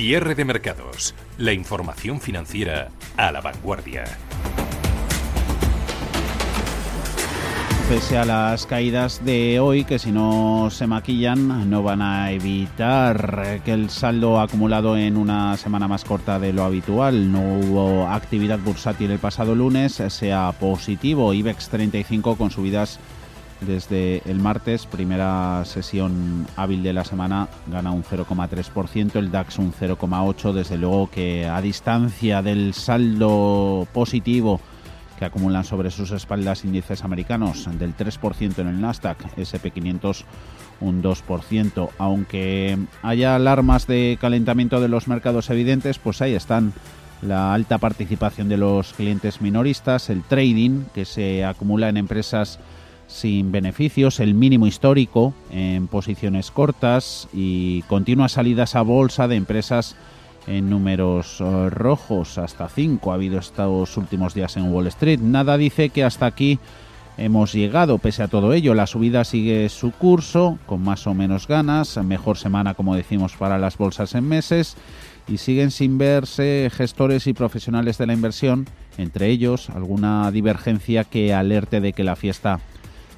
Cierre de mercados. La información financiera a la vanguardia. Pese a las caídas de hoy, que si no se maquillan no van a evitar que el saldo acumulado en una semana más corta de lo habitual, no hubo actividad bursátil el pasado lunes, sea positivo. IBEX 35 con subidas desde el martes, primera sesión hábil de la semana, gana un 0,3%, el DAX un 0,8%, desde luego que a distancia del saldo positivo que acumulan sobre sus espaldas índices americanos del 3% en el Nasdaq, SP500 un 2%, aunque haya alarmas de calentamiento de los mercados evidentes, pues ahí están la alta participación de los clientes minoristas, el trading que se acumula en empresas sin beneficios, el mínimo histórico en posiciones cortas y continuas salidas a bolsa de empresas en números eh, rojos, hasta 5 ha habido estos últimos días en Wall Street. Nada dice que hasta aquí hemos llegado, pese a todo ello, la subida sigue su curso, con más o menos ganas, mejor semana como decimos para las bolsas en meses, y siguen sin verse gestores y profesionales de la inversión, entre ellos alguna divergencia que alerte de que la fiesta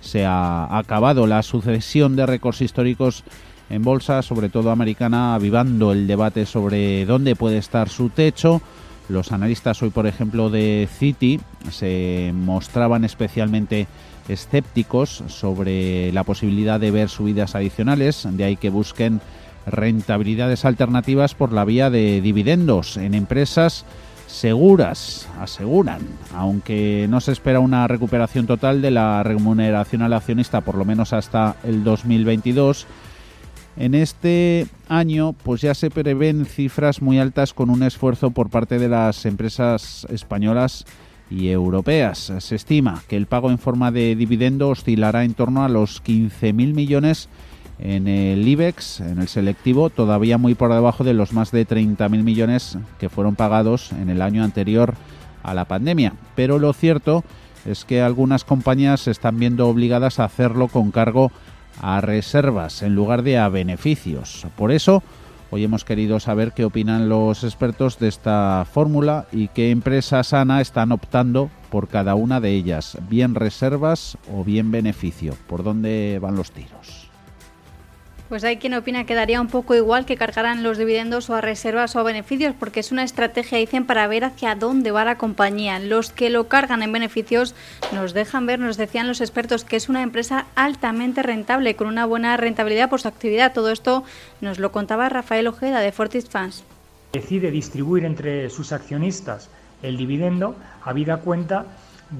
se ha acabado. La sucesión de récords históricos en bolsa, sobre todo americana, avivando el debate sobre dónde puede estar su techo. Los analistas hoy, por ejemplo, de Citi se mostraban especialmente escépticos sobre la posibilidad de ver subidas adicionales, de ahí que busquen rentabilidades alternativas por la vía de dividendos en empresas seguras, aseguran, aunque no se espera una recuperación total de la remuneración al accionista por lo menos hasta el 2022 en este año, pues ya se prevén cifras muy altas con un esfuerzo por parte de las empresas españolas y europeas. Se estima que el pago en forma de dividendo oscilará en torno a los 15.000 millones en el IBEX, en el selectivo, todavía muy por debajo de los más de 30.000 millones que fueron pagados en el año anterior a la pandemia. Pero lo cierto es que algunas compañías se están viendo obligadas a hacerlo con cargo a reservas en lugar de a beneficios. Por eso, hoy hemos querido saber qué opinan los expertos de esta fórmula y qué empresas sana están optando por cada una de ellas, bien reservas o bien beneficio. ¿Por dónde van los tiros? Pues hay quien opina que daría un poco igual que cargaran los dividendos o a reservas o a beneficios, porque es una estrategia, dicen, para ver hacia dónde va la compañía. Los que lo cargan en beneficios nos dejan ver, nos decían los expertos, que es una empresa altamente rentable, con una buena rentabilidad por su actividad. Todo esto nos lo contaba Rafael Ojeda de Fortis Fans. Decide distribuir entre sus accionistas el dividendo, habida cuenta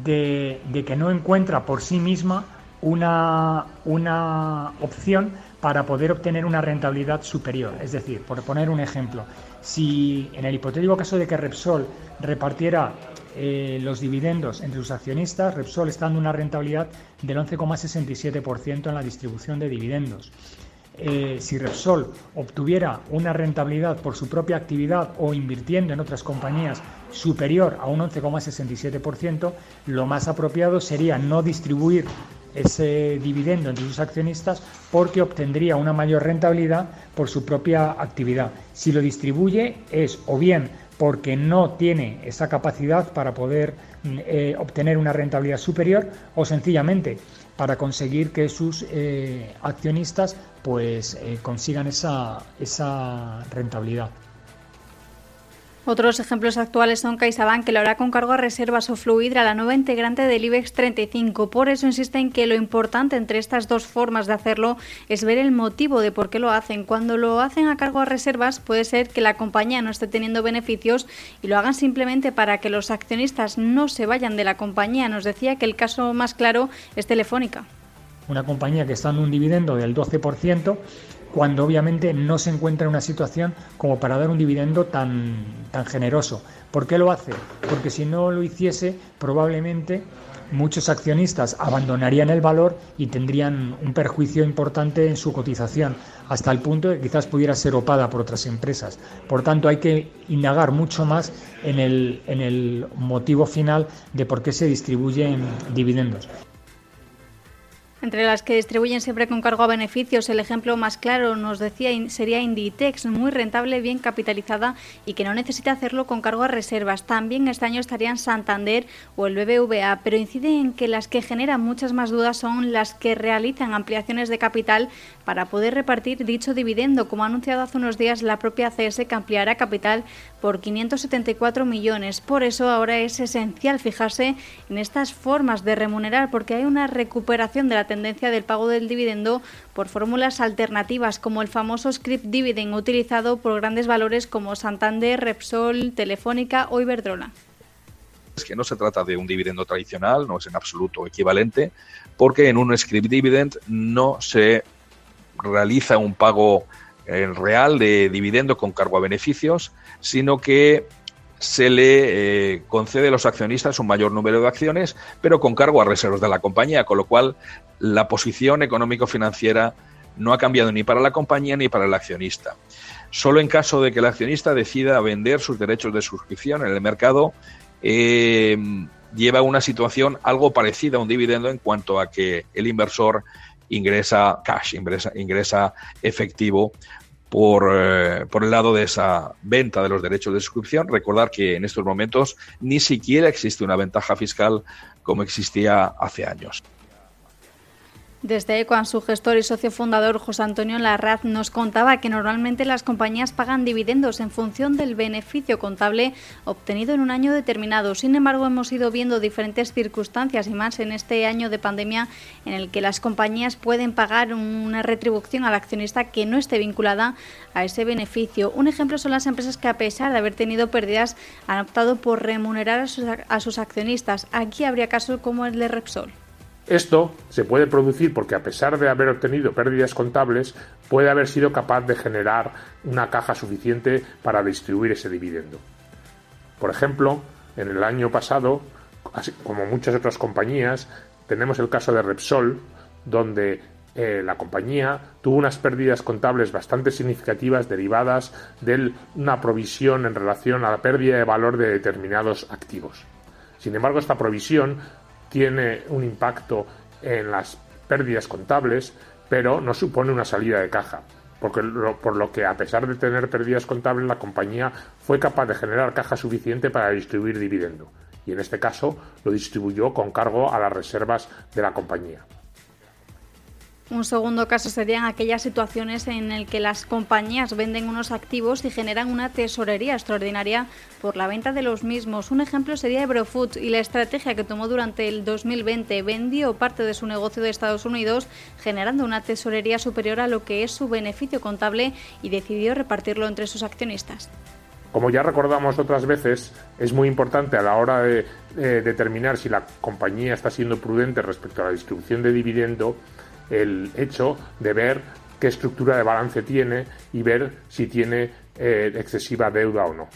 de, de que no encuentra por sí misma una, una opción para poder obtener una rentabilidad superior. Es decir, por poner un ejemplo, si en el hipotético caso de que Repsol repartiera eh, los dividendos entre sus accionistas, Repsol está dando una rentabilidad del 11,67% en la distribución de dividendos. Eh, si Repsol obtuviera una rentabilidad por su propia actividad o invirtiendo en otras compañías superior a un 11,67%, lo más apropiado sería no distribuir ese dividendo entre sus accionistas porque obtendría una mayor rentabilidad por su propia actividad. Si lo distribuye es o bien porque no tiene esa capacidad para poder mm, eh, obtener una rentabilidad superior o sencillamente para conseguir que sus eh, accionistas pues eh, consigan esa, esa rentabilidad. Otros ejemplos actuales son CaixaBank, que lo hará con cargo a reservas o Fluidra, la nueva integrante del IBEX 35. Por eso insisten que lo importante entre estas dos formas de hacerlo es ver el motivo de por qué lo hacen. Cuando lo hacen a cargo a reservas, puede ser que la compañía no esté teniendo beneficios y lo hagan simplemente para que los accionistas no se vayan de la compañía. Nos decía que el caso más claro es Telefónica. Una compañía que está dando un dividendo del 12%, cuando obviamente no se encuentra en una situación como para dar un dividendo tan, tan generoso. ¿Por qué lo hace? Porque si no lo hiciese, probablemente muchos accionistas abandonarían el valor y tendrían un perjuicio importante en su cotización, hasta el punto de que quizás pudiera ser opada por otras empresas. Por tanto, hay que indagar mucho más en el, en el motivo final de por qué se distribuyen dividendos. Entre las que distribuyen siempre con cargo a beneficios, el ejemplo más claro nos decía sería Inditex, muy rentable, bien capitalizada y que no necesita hacerlo con cargo a reservas. También este año estarían Santander o el BBVA, pero incide en que las que generan muchas más dudas son las que realizan ampliaciones de capital para poder repartir dicho dividendo, como ha anunciado hace unos días la propia CS que ampliará capital por 574 millones. Por eso ahora es esencial fijarse en estas formas de remunerar, porque hay una recuperación de la tendencia del pago del dividendo por fórmulas alternativas, como el famoso script dividend utilizado por grandes valores como Santander, Repsol, Telefónica o Iberdrola. Es que no se trata de un dividendo tradicional, no es en absoluto equivalente, porque en un script dividend no se realiza un pago eh, real de dividendo con cargo a beneficios, sino que se le eh, concede a los accionistas un mayor número de acciones, pero con cargo a reservas de la compañía, con lo cual la posición económico-financiera no ha cambiado ni para la compañía ni para el accionista. Solo en caso de que el accionista decida vender sus derechos de suscripción en el mercado, eh, lleva una situación algo parecida a un dividendo en cuanto a que el inversor ingresa cash, ingresa, ingresa efectivo por, eh, por, el lado de esa venta de los derechos de suscripción. Recordar que en estos momentos ni siquiera existe una ventaja fiscal como existía hace años. Desde Ecoan, su gestor y socio fundador José Antonio Larraz nos contaba que normalmente las compañías pagan dividendos en función del beneficio contable obtenido en un año determinado. Sin embargo, hemos ido viendo diferentes circunstancias y más en este año de pandemia en el que las compañías pueden pagar una retribución al accionista que no esté vinculada a ese beneficio. Un ejemplo son las empresas que a pesar de haber tenido pérdidas han optado por remunerar a sus, a sus accionistas. Aquí habría casos como el de Repsol. Esto se puede producir porque a pesar de haber obtenido pérdidas contables, puede haber sido capaz de generar una caja suficiente para distribuir ese dividendo. Por ejemplo, en el año pasado, como muchas otras compañías, tenemos el caso de Repsol, donde eh, la compañía tuvo unas pérdidas contables bastante significativas derivadas de una provisión en relación a la pérdida de valor de determinados activos. Sin embargo, esta provisión tiene un impacto en las pérdidas contables, pero no supone una salida de caja. Porque por lo que, a pesar de tener pérdidas contables, la compañía fue capaz de generar caja suficiente para distribuir dividendo. Y en este caso lo distribuyó con cargo a las reservas de la compañía. Un segundo caso serían aquellas situaciones en las que las compañías venden unos activos y generan una tesorería extraordinaria por la venta de los mismos. Un ejemplo sería Ebrofood y la estrategia que tomó durante el 2020. Vendió parte de su negocio de Estados Unidos generando una tesorería superior a lo que es su beneficio contable y decidió repartirlo entre sus accionistas. Como ya recordamos otras veces, es muy importante a la hora de determinar si la compañía está siendo prudente respecto a la distribución de dividendo el hecho de ver qué estructura de balance tiene y ver si tiene eh, excesiva deuda o no.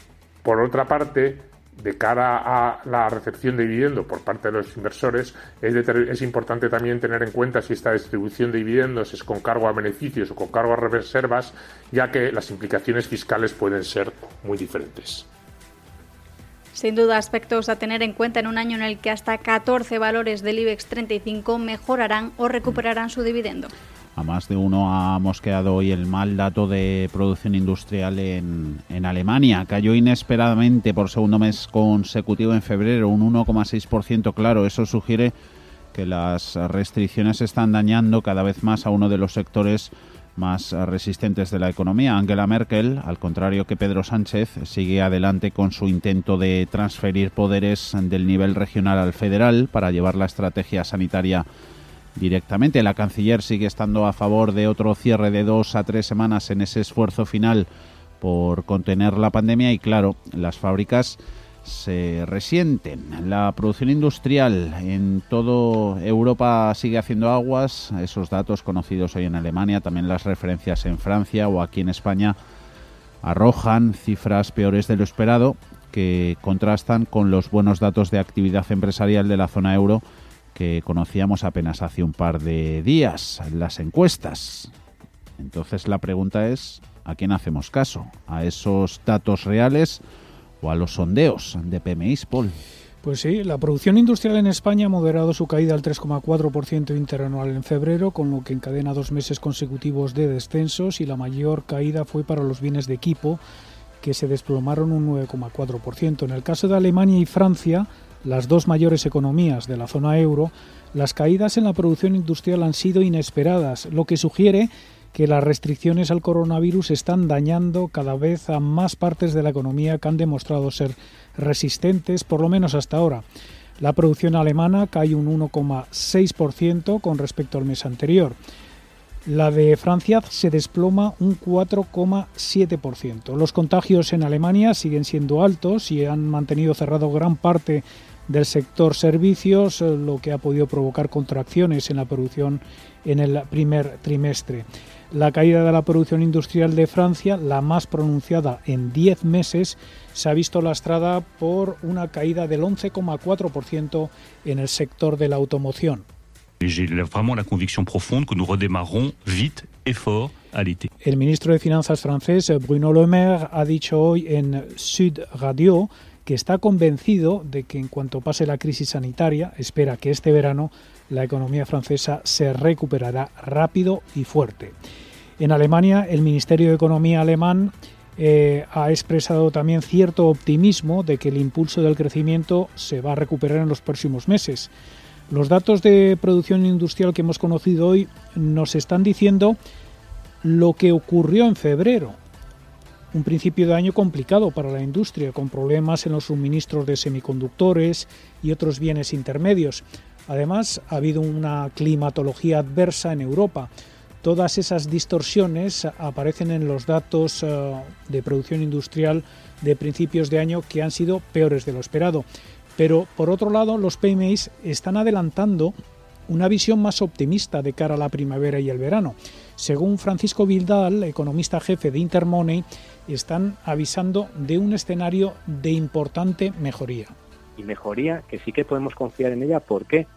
Por otra parte, de cara a la recepción de dividendo por parte de los inversores, es, es, importante también tener en cuenta si esta distribución de dividendos es con cargo a beneficios o con cargo a reservas, ya que las implicaciones fiscales pueden ser muy diferentes. Sin duda, aspectos a tener en cuenta en un año en el que hasta 14 valores del IBEX 35 mejorarán o recuperarán su dividendo. A más de uno ha mosqueado hoy el mal dato de producción industrial en, en Alemania. Cayó inesperadamente por segundo mes consecutivo en febrero, un 1,6%. Claro, eso sugiere que las restricciones están dañando cada vez más a uno de los sectores más resistentes de la economía. Angela Merkel, al contrario que Pedro Sánchez, sigue adelante con su intento de transferir poderes del nivel regional al federal para llevar la estrategia sanitaria directamente. La canciller sigue estando a favor de otro cierre de dos a tres semanas en ese esfuerzo final por contener la pandemia y claro, las fábricas se resienten. La producción industrial en toda Europa sigue haciendo aguas. Esos datos conocidos hoy en Alemania, también las referencias en Francia o aquí en España, arrojan cifras peores de lo esperado que contrastan con los buenos datos de actividad empresarial de la zona euro que conocíamos apenas hace un par de días, las encuestas. Entonces la pregunta es, ¿a quién hacemos caso? ¿A esos datos reales? A los sondeos de PMI, Paul? Pues sí, la producción industrial en España ha moderado su caída al 3,4% interanual en febrero, con lo que encadena dos meses consecutivos de descensos y la mayor caída fue para los bienes de equipo, que se desplomaron un 9,4%. En el caso de Alemania y Francia, las dos mayores economías de la zona euro, las caídas en la producción industrial han sido inesperadas, lo que sugiere que las restricciones al coronavirus están dañando cada vez a más partes de la economía que han demostrado ser resistentes, por lo menos hasta ahora. La producción alemana cae un 1,6% con respecto al mes anterior. La de Francia se desploma un 4,7%. Los contagios en Alemania siguen siendo altos y han mantenido cerrado gran parte del sector servicios, lo que ha podido provocar contracciones en la producción en el primer trimestre. La caída de la producción industrial de Francia, la más pronunciada en 10 meses, se ha visto lastrada por una caída del 11,4% en el sector de la automoción. El ministro de Finanzas francés, Bruno Le Maire, ha dicho hoy en Sud Radio que está convencido de que en cuanto pase la crisis sanitaria, espera que este verano la economía francesa se recuperará rápido y fuerte. En Alemania, el Ministerio de Economía alemán eh, ha expresado también cierto optimismo de que el impulso del crecimiento se va a recuperar en los próximos meses. Los datos de producción industrial que hemos conocido hoy nos están diciendo lo que ocurrió en febrero. Un principio de año complicado para la industria, con problemas en los suministros de semiconductores y otros bienes intermedios. Además, ha habido una climatología adversa en Europa, Todas esas distorsiones aparecen en los datos eh, de producción industrial de principios de año que han sido peores de lo esperado. Pero por otro lado, los PMIs están adelantando una visión más optimista de cara a la primavera y el verano. Según Francisco Vildal, economista jefe de Intermoney, están avisando de un escenario de importante mejoría. Y mejoría que sí que podemos confiar en ella. ¿Por qué?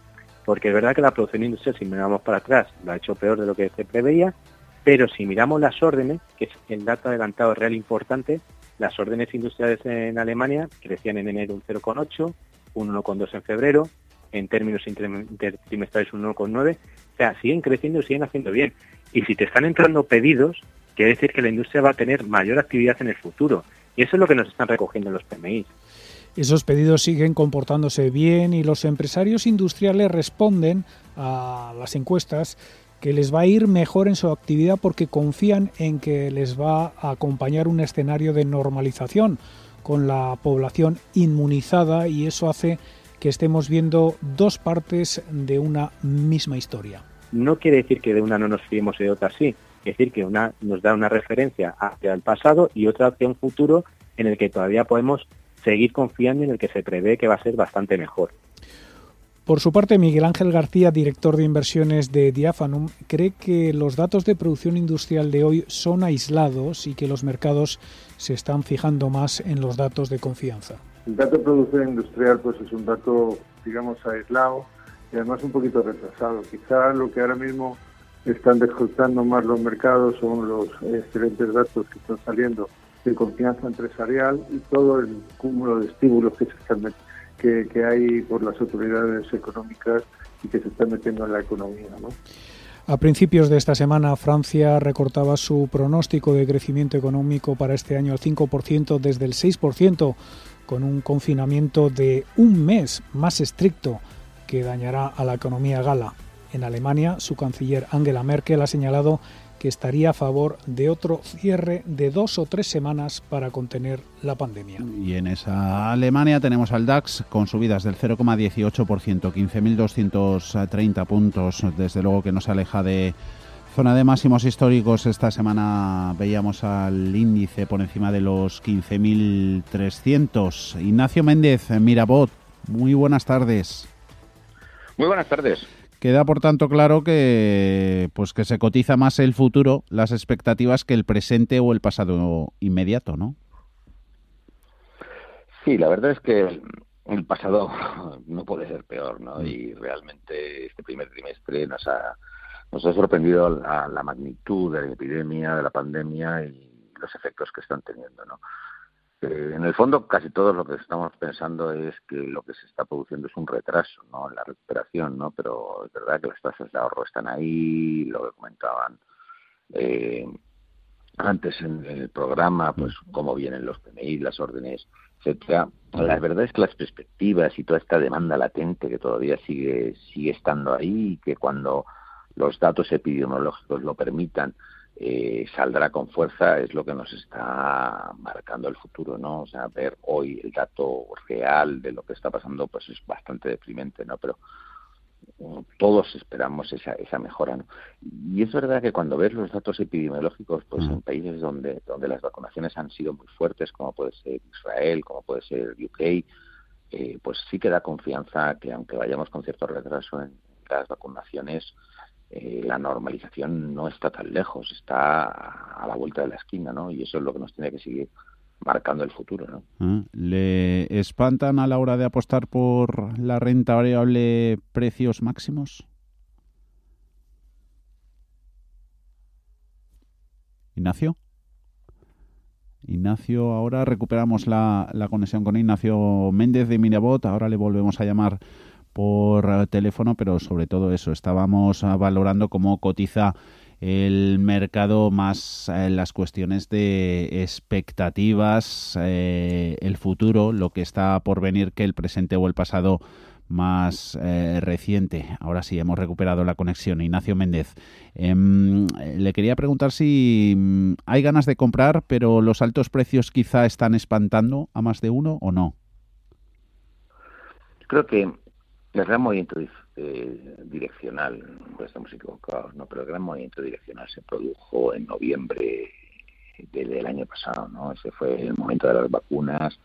Porque es verdad que la producción industrial, si miramos para atrás, lo ha hecho peor de lo que se preveía, pero si miramos las órdenes, que es el dato adelantado real importante, las órdenes industriales en Alemania crecían en enero un 0,8, un 1,2 en febrero, en términos intertrimestrales un 1,9, o sea, siguen creciendo y siguen haciendo bien. Y si te están entrando pedidos, quiere decir que la industria va a tener mayor actividad en el futuro. Y eso es lo que nos están recogiendo los PMI. Esos pedidos siguen comportándose bien y los empresarios industriales responden a las encuestas que les va a ir mejor en su actividad porque confían en que les va a acompañar un escenario de normalización con la población inmunizada y eso hace que estemos viendo dos partes de una misma historia. No quiere decir que de una no nos fiemos y de otra sí. Es decir, que una nos da una referencia hacia el pasado y otra hacia un futuro en el que todavía podemos seguir confiando en el que se prevé que va a ser bastante mejor. Por su parte, Miguel Ángel García, director de inversiones de Diafanum, cree que los datos de producción industrial de hoy son aislados y que los mercados se están fijando más en los datos de confianza. El dato de producción industrial pues es un dato, digamos, aislado y además un poquito retrasado. Quizá lo que ahora mismo están descontando más los mercados son los excelentes datos que están saliendo de confianza empresarial y todo el cúmulo de estímulos que, se están que, que hay por las autoridades económicas y que se están metiendo en la economía. ¿no? A principios de esta semana, Francia recortaba su pronóstico de crecimiento económico para este año al 5% desde el 6%, con un confinamiento de un mes más estricto que dañará a la economía gala. En Alemania, su canciller Angela Merkel ha señalado que estaría a favor de otro cierre de dos o tres semanas para contener la pandemia. Y en esa Alemania tenemos al DAX con subidas del 0,18%, 15.230 puntos, desde luego que nos aleja de zona de máximos históricos. Esta semana veíamos al índice por encima de los 15.300. Ignacio Méndez, Mirabot, muy buenas tardes. Muy buenas tardes. Queda por tanto claro que pues que se cotiza más el futuro, las expectativas que el presente o el pasado inmediato, ¿no? Sí, la verdad es que el pasado no puede ser peor, ¿no? Mm. Y realmente este primer trimestre nos ha nos ha sorprendido la, la magnitud de la epidemia, de la pandemia y los efectos que están teniendo, ¿no? Eh, en el fondo, casi todo lo que estamos pensando es que lo que se está produciendo es un retraso ¿no? en la recuperación, ¿no? pero es verdad que las tasas de ahorro están ahí, lo que comentaban eh, antes en, el programa, pues cómo vienen los PMI, las órdenes, etcétera. La verdad es que las perspectivas y toda esta demanda latente que todavía sigue sigue estando ahí y que cuando los datos epidemiológicos lo permitan eh, saldrá con fuerza es lo que nos está marcando el futuro, ¿no? O sea, ver hoy el dato real de lo que está pasando, pues es bastante deprimente, ¿no? Pero mm, todos esperamos esa, esa mejora, ¿no? Y es verdad que cuando ves los datos epidemiológicos, pues en países donde, donde las vacunaciones han sido muy fuertes, como puede ser Israel, como puede ser UK, eh, pues sí que da confianza que aunque vayamos con cierto retraso en las vacunaciones, eh, la normalización no está tan lejos, está a la vuelta de la esquina, ¿no? Y eso es lo que nos tiene que seguir marcando el futuro, ¿no? Ah, ¿Le espantan a la hora de apostar por la renta variable precios máximos? Ignacio. Ignacio, ahora recuperamos la, la conexión con Ignacio Méndez de Mirabot. Ahora le volvemos a llamar por eh, teléfono, pero sobre todo eso, estábamos ah, valorando cómo cotiza el mercado más eh, las cuestiones de expectativas, eh, el futuro, lo que está por venir que el presente o el pasado más reciente. Ahora sí, hemos recuperado la conexión. Ignacio Méndez, em, le quería preguntar si mm, hay ganas de comprar, pero los altos precios quizá están espantando a más de uno o no. Creo que el gran movimiento eh, direccional, pues estamos equivocados, ¿no? pero el gran movimiento direccional se produjo en noviembre del, año pasado. ¿no? Ese fue el momento de las vacunas,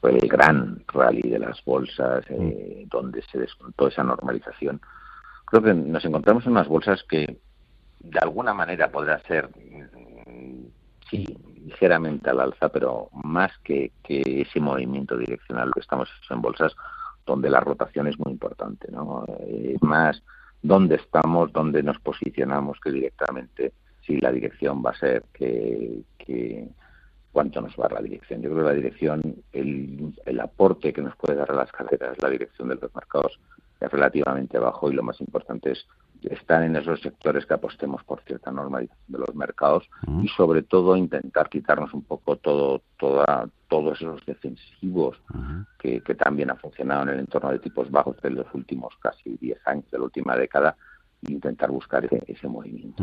fue el gran rally de las bolsas, eh, mm. donde se descontó esa normalización. Creo que nos encontramos en unas bolsas que de alguna manera podrá ser, mm, sí, ligeramente al alza, pero más que, que ese movimiento direccional, lo que estamos en bolsas, donde la rotación es muy importante, ¿no? Es más dónde estamos, dónde nos posicionamos que directamente si la dirección va a ser que, cuánto nos va a la dirección. Yo creo que la dirección, el, el aporte que nos puede dar a las carreras, la dirección de los mercados es relativamente bajo y lo más importante es estar en esos sectores que apostemos por cierta normalización de los mercados y sobre todo intentar quitarnos un poco todo toda todos esos defensivos que, también ha funcionado en el entorno de tipos bajos de los últimos casi 10 años de la última década e intentar buscar ese, movimiento.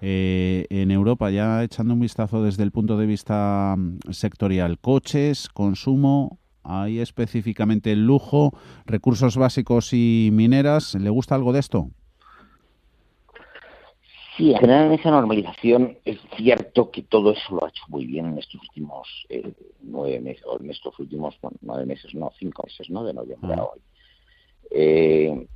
Eh, en Europa, ya echando un vistazo desde el punto de vista mm, sectorial, coches, consumo, hay específicamente lujo, recursos básicos y mineras. ¿Le gusta algo de esto? Sí, en general en esa normalización es cierto que todo eso lo ha hecho muy bien en estos últimos eh, nueve meses, o en estos últimos nueve meses, no, cinco meses, ¿no? De noviembre a hoy. Eh,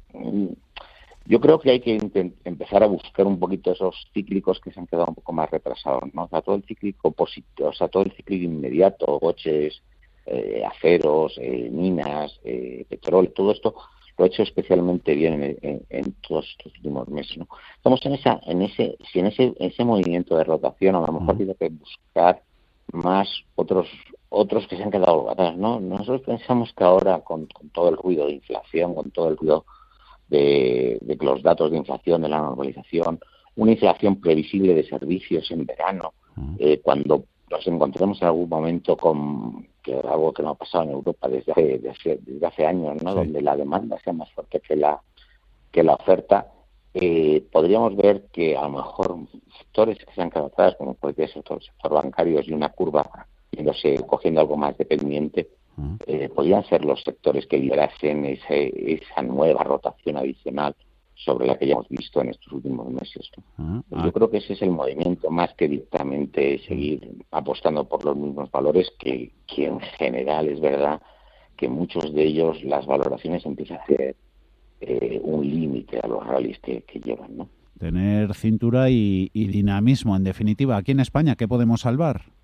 yo creo que hay que empezar a buscar un poquito esos cíclicos que se han quedado un poco más retrasados, ¿no? O sea, todo el cíclico positivo, o sea, todo el cíclico inmediato, coches, eh, aceros, eh, minas, eh, petróleo, todo esto lo ha hecho especialmente bien en, todos estos últimos meses. ¿no? Estamos en esa, en ese, si en ese, ese movimiento de rotación a lo mejor tiene que buscar más otros otros que se han quedado atrás, ¿no? Nosotros pensamos que ahora con, todo el ruido de inflación, con todo el ruido de, de los datos de inflación, de la normalización, una inflación previsible de servicios en verano, eh, cuando nos encontremos en algún momento con que algo que no ha pasado en Europa desde hace, desde, hace años, ¿no? donde la demanda sea más fuerte que la que la oferta, eh, podríamos ver que a lo mejor sectores que se han quedado atrás, como puede ser el sector bancario y una curva yéndose, cogiendo algo más dependiente, eh, podrían ser los sectores que liderasen ese, esa nueva rotación adicional sobre la que ya hemos visto en estos últimos meses. Ah, pues yo ah. creo que ese es el movimiento, más que directamente seguir apostando por los mismos valores, que, que en general es verdad que muchos de ellos las valoraciones empiezan a ser eh, un límite a los rallies que, llevan. ¿no? Tener cintura y dinamismo, en definitiva. Aquí en España, ¿qué podemos salvar?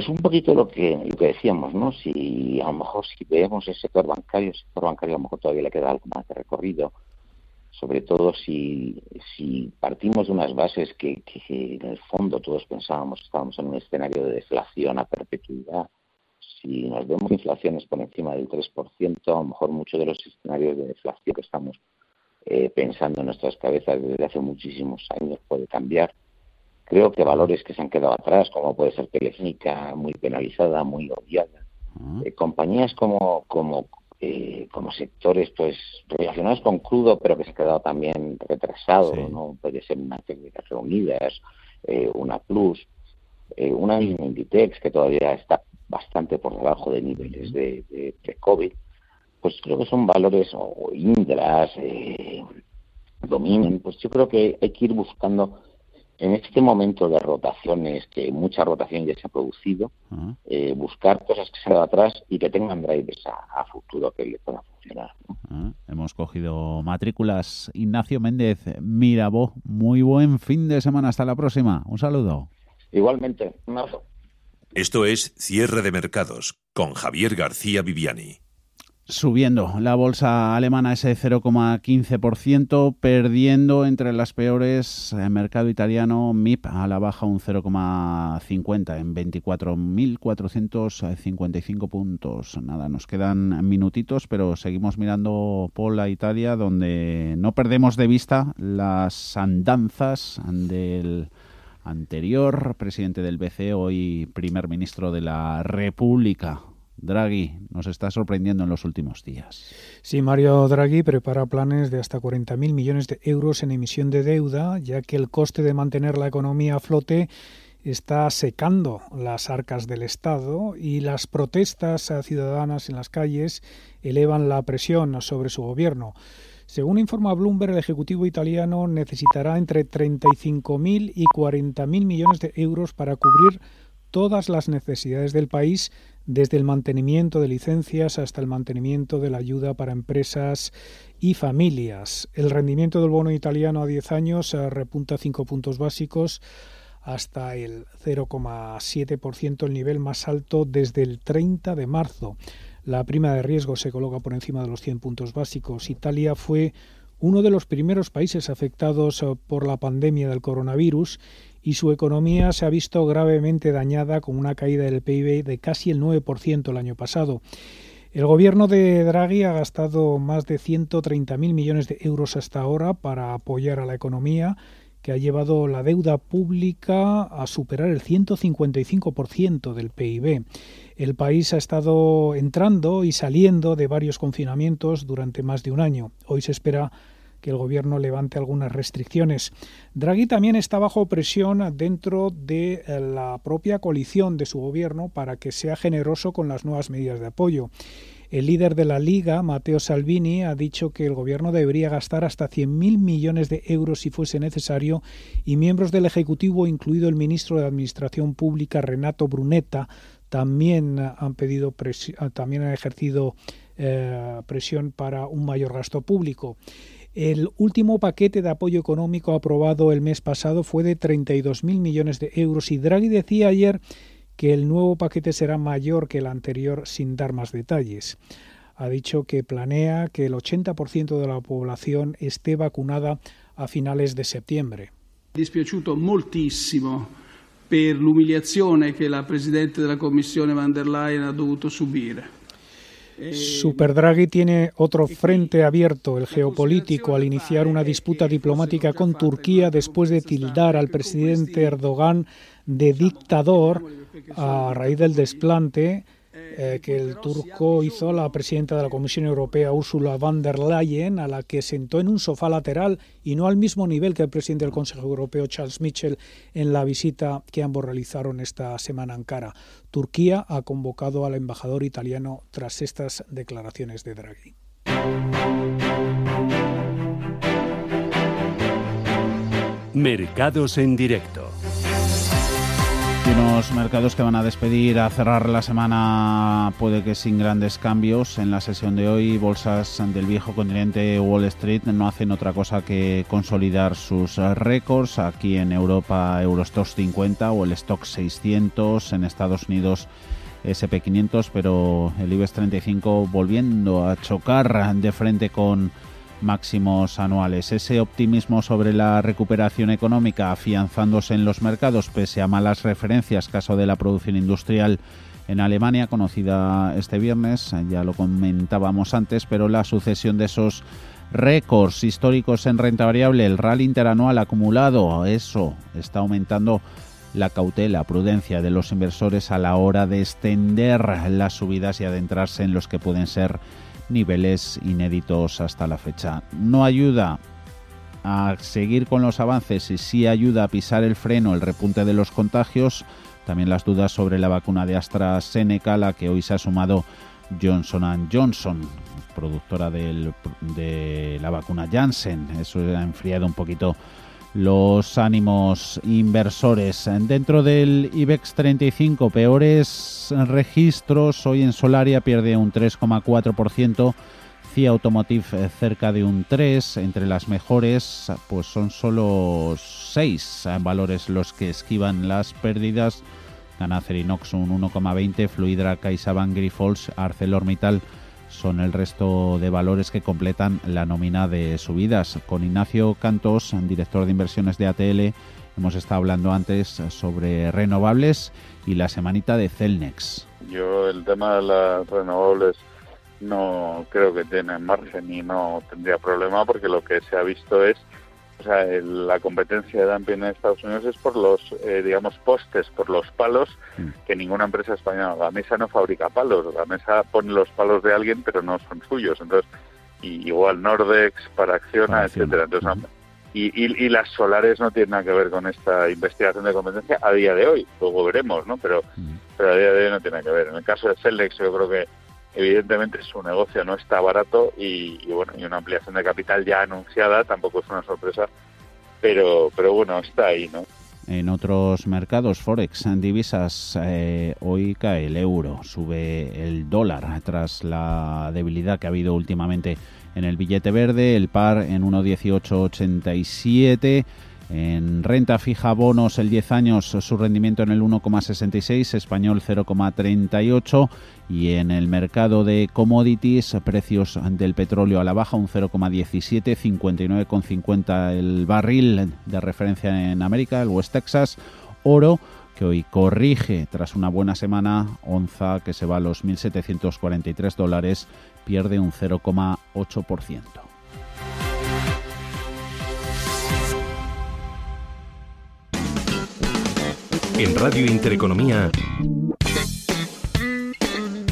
Pues un poquito lo que, lo que decíamos, ¿no? Si a lo mejor si vemos el sector bancario, el sector bancario a lo mejor todavía le queda algo más de recorrido. sobre todo si, si partimos de unas bases que, en el fondo todos pensábamos estábamos en un escenario de deflación a perpetuidad. Si nos vemos inflaciones por encima del 3%, a lo mejor muchos de los escenarios de deflación que estamos eh, pensando en nuestras cabezas desde hace muchísimos años puede cambiar. Creo que valores que se han quedado atrás, como puede ser Telefónica, muy penalizada, muy odiada, eh, compañías como, como, eh, como sectores pues relacionados con crudo, pero que se han quedado también retrasados, ¿no? Puede ser una técnica reunidas, una Plus, una misma Inditex que todavía está bastante por debajo de niveles de, de, de COVID. Pues creo que son valores o indras, eh, dominen, pues yo creo que hay que ir buscando en este momento de rotaciones, que mucha rotación ya se ha producido, eh, buscar cosas que se han atrás y que tengan drivers a, futuro que le puedan funcionar. Hemos cogido matrículas. Ignacio Méndez, Mirabo, muy buen fin de semana. Hasta la próxima. Un saludo. Igualmente, un abrazo. Esto es Cierre de Mercados con Javier García Viviani subiendo la bolsa alemana ese 0,15%, perdiendo entre las peores el mercado italiano MIP a la baja un 0,50 en 24.455 puntos. Nada, nos quedan minutitos, pero seguimos mirando por la Italia donde no perdemos de vista las andanzas del anterior presidente del BCE, hoy primer ministro de la República, Draghi nos está sorprendiendo en los últimos días. Sí, Mario Draghi prepara planes de hasta 40.000 millones de euros en emisión de deuda, ya que el coste de mantener la economía a flote está secando las arcas del Estado y las protestas ciudadanas en las calles elevan la presión sobre su gobierno. Según informa Bloomberg, el Ejecutivo italiano necesitará entre 35.000 y 40.000 millones de euros para cubrir todas las necesidades del país desde el mantenimiento de licencias hasta el mantenimiento de la ayuda para empresas y familias. El rendimiento del bono italiano a 10 años eh, repunta 5 puntos básicos hasta el 0,7%, el nivel más alto desde el 30 de marzo. La prima de riesgo se coloca por encima de los 100 puntos básicos. Italia fue uno de los primeros países afectados eh, por la pandemia del coronavirus y su economía se ha visto gravemente dañada con una caída del PIB de casi el 9% el año pasado. El gobierno de Draghi ha gastado más de 130.000 millones de euros hasta ahora para apoyar a la economía, que ha llevado la deuda pública a superar el 155% del PIB. El país ha estado entrando y saliendo de varios confinamientos durante más de un año. Hoy se espera que el gobierno levante algunas restricciones. Draghi también está bajo presión dentro de eh, la propia coalición de su gobierno para que sea generoso con las nuevas medidas de apoyo. El líder de la Liga, Matteo Salvini, ha dicho que el gobierno debería gastar hasta 100.000 millones de euros si fuese necesario y miembros del Ejecutivo, incluido el ministro de Administración Pública, Renato Brunetta, también han pedido también han ejercido eh, presión para un mayor gasto público. El último paquete de apoyo económico aprobado el mes pasado fue de 32.000 millones de euros y Draghi decía ayer que el nuevo paquete será mayor que el anterior sin dar más detalles. Ha dicho que planea que el 80% de la población esté vacunada a finales de septiembre. Dispiaciuto moltissimo per l'umiliazione che la Presidente della Commissione van der Leyen ha dovuto subire. Super Draghi tiene otro frente abierto, el geopolítico, al iniciar una disputa diplomática con Turquía después de tildar al presidente Erdogan de dictador a raíz del desplante eh, que el turco hizo a la presidenta de la Comisión Europea, Ursula von der Leyen, a la que sentó en un sofá lateral y no al mismo nivel que el presidente del Consejo Europeo, Charles Michel, en la visita que ambos realizaron esta semana en Ankara. Turquía ha convocado al embajador italiano tras estas declaraciones de Draghi. Mercados en directo unos mercados que van a despedir a cerrar la semana, puede que sin grandes cambios. En la sesión de hoy, bolsas del viejo continente Wall Street no hacen otra cosa que consolidar sus récords. Aquí en Europa, Eurostox 50 o el Stock 600, en Estados Unidos. SP500, pero el IBEX 35 volviendo a chocar de frente con máximos anuales. Ese optimismo sobre la recuperación económica afianzándose en los mercados pese a malas referencias, caso de la producción industrial en Alemania, conocida este viernes, ya lo comentábamos antes, pero la sucesión de esos récords históricos en renta variable, el rally interanual acumulado, eso está aumentando la cautela, prudencia de los inversores a la hora de extender las subidas y adentrarse en los que pueden ser niveles inéditos hasta la fecha. No ayuda a seguir con los avances y sí ayuda a pisar el freno el repunte de los contagios. También las dudas sobre la vacuna de AstraZeneca, la que hoy se ha sumado Johnson Johnson, productora de la vacuna Janssen. Eso ha enfriado un poquito los ánimos inversores. Dentro del IBEX 35, peores registros. Hoy en Solaria pierde un 3,4%. CIA Automotive eh, cerca de un 3. Entre las mejores, pues son solo 6 valores los que esquivan las pérdidas. Gana Cerinox un 1,20. Fluidra, CaixaBank, Grifols, ArcelorMittal son el resto de valores que completan la nómina de subidas. Con Ignacio Cantos, director de inversiones de ATL, hemos estado hablando antes sobre renovables y la semanita de Celnex. Yo el tema de las renovables no creo que tiene margen y no tendría problema porque lo que se ha visto es o sea, la competencia de dumping en Estados Unidos es por los, eh, digamos, postes, por los palos mm. que ninguna empresa española. La mesa no fabrica palos, la mesa pone los palos de alguien, pero no son suyos. Entonces, igual Nordex, para Acciona, etcétera. Entonces, y, y, las solares no tienen nada que ver con esta investigación de competencia a día de hoy. Luego veremos, ¿no? Pero, pero a día de hoy no tiene nada que ver. En el caso de Celnex, yo creo que evidentemente su negocio no está barato y, bueno y una ampliación de capital ya anunciada tampoco es una sorpresa pero pero bueno está ahí no en otros mercados forex en divisas eh, hoy cae el euro sube el dólar tras la debilidad que ha habido últimamente en el billete verde el par en 1.1887 en renta fija bonos el 10 años su rendimiento en el 1,66, español 0,38 y en el mercado de commodities precios del petróleo a la baja un 0,17, 59,50 el barril de referencia en América, el West Texas, oro que hoy corrige tras una buena semana, onza que se va a los 1.743 dólares, pierde un 0,8%. En Radio Intereconomía,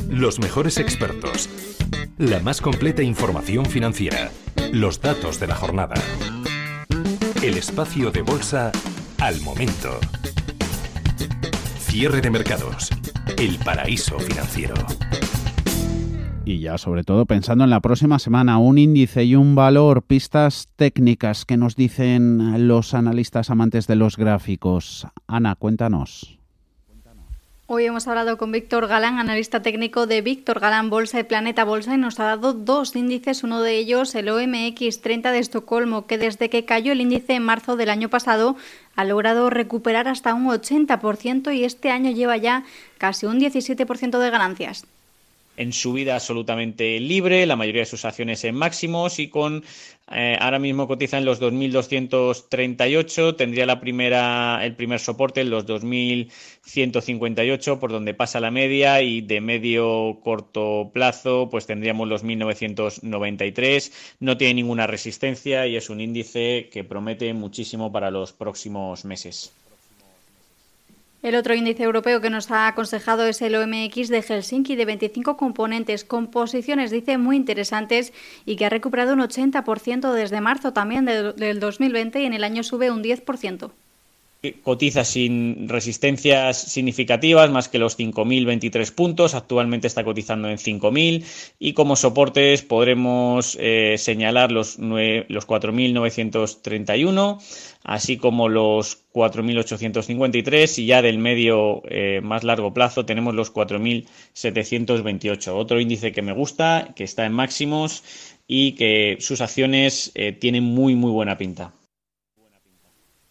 los mejores expertos, la más completa información financiera, los datos de la jornada, el espacio de bolsa al momento, cierre de mercados, el paraíso financiero. Y ya sobre todo pensando en la próxima semana, un índice y un valor, pistas técnicas que nos dicen los analistas amantes de los gráficos. Ana, cuéntanos. Hoy hemos hablado con Víctor Galán, analista técnico de Víctor Galán Bolsa y Planeta Bolsa, y nos ha dado dos índices, uno de ellos el OMX 30 de Estocolmo, que desde que cayó el índice en marzo del año pasado ha logrado recuperar hasta un 80% y este año lleva ya casi un 17% de ganancias en subida absolutamente libre, la mayoría de sus acciones en máximos y con eh, ahora mismo cotiza en los 2.238, tendría la primera, el primer soporte en los 2.158 por donde pasa la media y de medio corto plazo pues tendríamos los 1.993, no tiene ninguna resistencia y es un índice que promete muchísimo para los próximos meses. El otro índice europeo que nos ha aconsejado es el OMX de Helsinki de 25 componentes con posiciones, dice, muy interesantes y que ha recuperado un 80% desde marzo también del 2020 y en el año sube un 10% cotiza sin resistencias significativas más que los 5.023 puntos, actualmente está cotizando en 5.000 y como soportes podremos eh, señalar los, los 4.931, así como los 4.853 y ya del medio eh, más largo plazo tenemos los 4.728. Otro índice que me gusta, que está en máximos y que sus acciones eh, tienen muy muy buena pinta.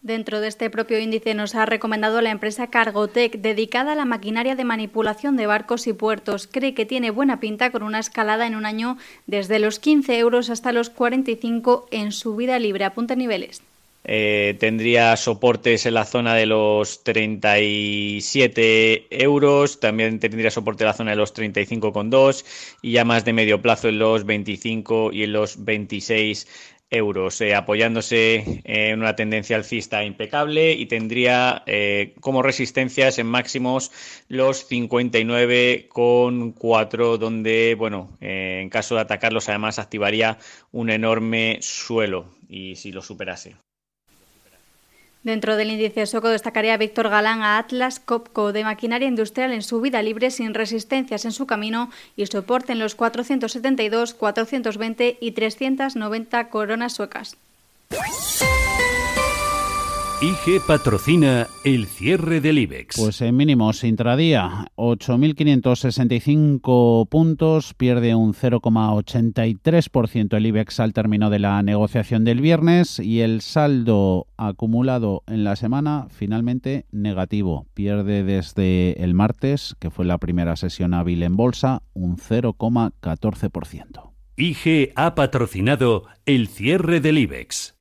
Dentro de este propio índice nos ha recomendado la empresa Cargotec, dedicada a la maquinaria de manipulación de barcos y puertos. Cree que tiene buena pinta con una escalada en un año desde los 15 euros hasta los 45 en subida libre. Apunta niveles. Eh, tendría soportes en la zona de los 37 euros, también tendría soporte en la zona de los 35,2 y ya más de medio plazo en los 25 y en los 26 euros, eh, apoyándose en una tendencia alcista impecable y tendría eh, como resistencias en máximos los 59,4 donde, bueno, en caso de atacarlos además activaría un enorme suelo y si lo superase. Dentro del índice SOCO destacaría Víctor Galán a Atlas Copco de maquinaria industrial en su vida libre sin resistencias en su camino y soporte en los 472, 420 y 390 coronas suecas. IG patrocina el cierre del IBEX. Pues en mínimos intradía, 8.565 puntos, pierde un 0,83% el IBEX al término de la negociación del viernes y el saldo acumulado en la semana finalmente negativo. Pierde desde el martes, que fue la primera sesión hábil en bolsa, un 0,14%. IG ha patrocinado el cierre del IBEX.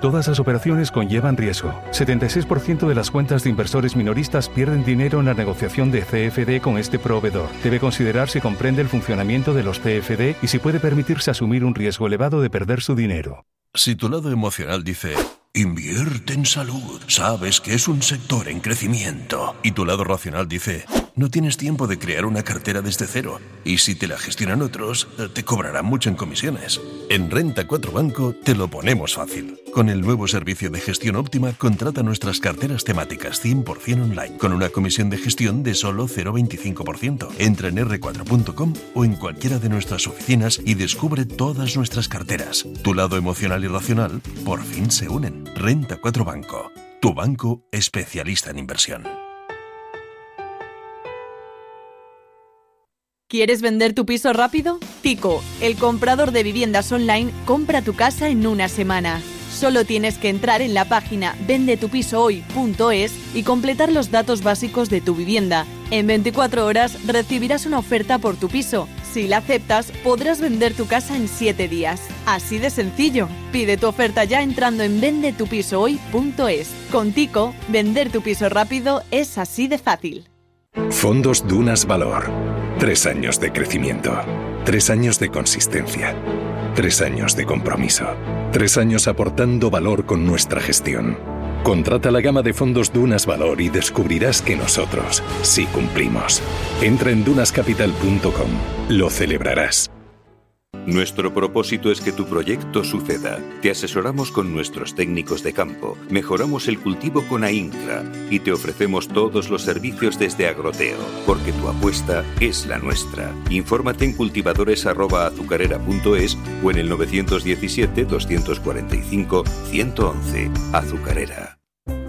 Todas las operaciones conllevan riesgo. 76% de las cuentas de inversores minoristas pierden dinero en la negociación de CFD con este proveedor. Debe considerar si comprende el funcionamiento de los CFD y si puede permitirse asumir un riesgo elevado de perder su dinero. Si tu lado emocional dice, invierte en salud, sabes que es un sector en crecimiento, y tu lado racional dice, no tienes tiempo de crear una cartera desde cero, y si te la gestionan otros, te cobrarán mucho en comisiones. En Renta 4 Banco te lo ponemos fácil. Con el nuevo servicio de gestión óptima, contrata nuestras carteras temáticas 100% online, con una comisión de gestión de solo 0,25%. Entra en r4.com o en cualquiera de nuestras oficinas y descubre todas nuestras carteras. Tu lado emocional y racional por fin se unen. Renta 4 Banco, tu banco especialista en inversión. ¿Quieres vender tu piso rápido? Tico, el comprador de viviendas online, compra tu casa en una semana. Solo tienes que entrar en la página vendetupisohoy.es y completar los datos básicos de tu vivienda. En 24 horas recibirás una oferta por tu piso. Si la aceptas, podrás vender tu casa en 7 días. Así de sencillo. Pide tu oferta ya entrando en vendetupisohoy.es. Con Tico, vender tu piso rápido es así de fácil. Fondos Dunas Valor. Tres años de crecimiento. Tres años de consistencia. Tres años de compromiso. Tres años aportando valor con nuestra gestión. Contrata la gama de fondos Dunas Valor y descubrirás que nosotros sí cumplimos. Entra en dunascapital.com. Lo celebrarás. Nuestro propósito es que tu proyecto suceda. Te asesoramos con nuestros técnicos de campo, mejoramos el cultivo con AINCRA y te ofrecemos todos los servicios desde Agroteo, porque tu apuesta es la nuestra. Infórmate en cultivadores.azucarera.es o en el 917-245-111. Azucarera.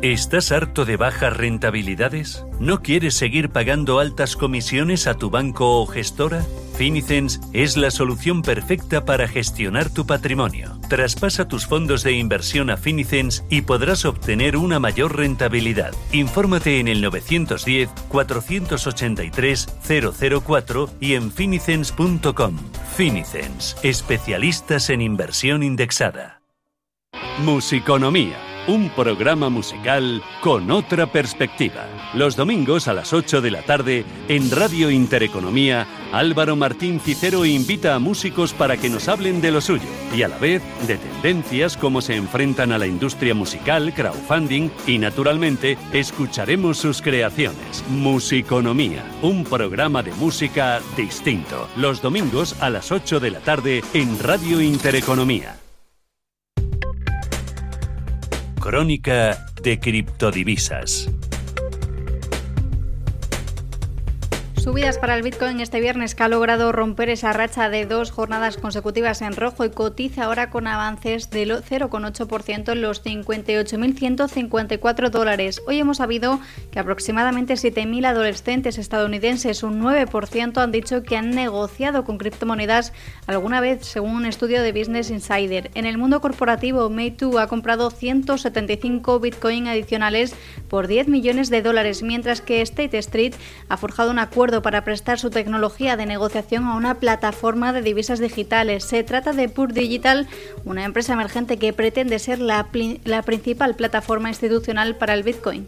¿Estás harto de bajas rentabilidades? ¿No quieres seguir pagando altas comisiones a tu banco o gestora? Finicens es la solución perfecta para gestionar tu patrimonio. Traspasa tus fondos de inversión a Finicens y podrás obtener una mayor rentabilidad. Infórmate en el 910-483-004 y en finicens.com. Finicens, especialistas en inversión indexada. Musiconomía un programa musical con otra perspectiva. Los domingos a las 8 de la tarde en Radio Intereconomía, Álvaro Martín Cicero invita a músicos para que nos hablen de lo suyo y a la vez de tendencias, cómo se enfrentan a la industria musical, crowdfunding y naturalmente escucharemos sus creaciones. Musiconomía, un programa de música distinto. Los domingos a las 8 de la tarde en Radio Intereconomía. Crónica de criptodivisas. Subidas para el Bitcoin este viernes que ha logrado romper esa racha de dos jornadas consecutivas en rojo y cotiza ahora con avances del 0,8% en los 58.154 dólares. Hoy hemos sabido que aproximadamente 7.000 adolescentes estadounidenses, un 9%, han dicho que han negociado con criptomonedas alguna vez, según un estudio de Business Insider. En el mundo corporativo, Meitu ha comprado 175 Bitcoin adicionales por 10 millones de dólares, mientras que State Street ha forjado un acuerdo para prestar su tecnología de negociación a una plataforma de divisas digitales. Se trata de Pure Digital, una empresa emergente que pretende ser la principal plataforma institucional para el Bitcoin.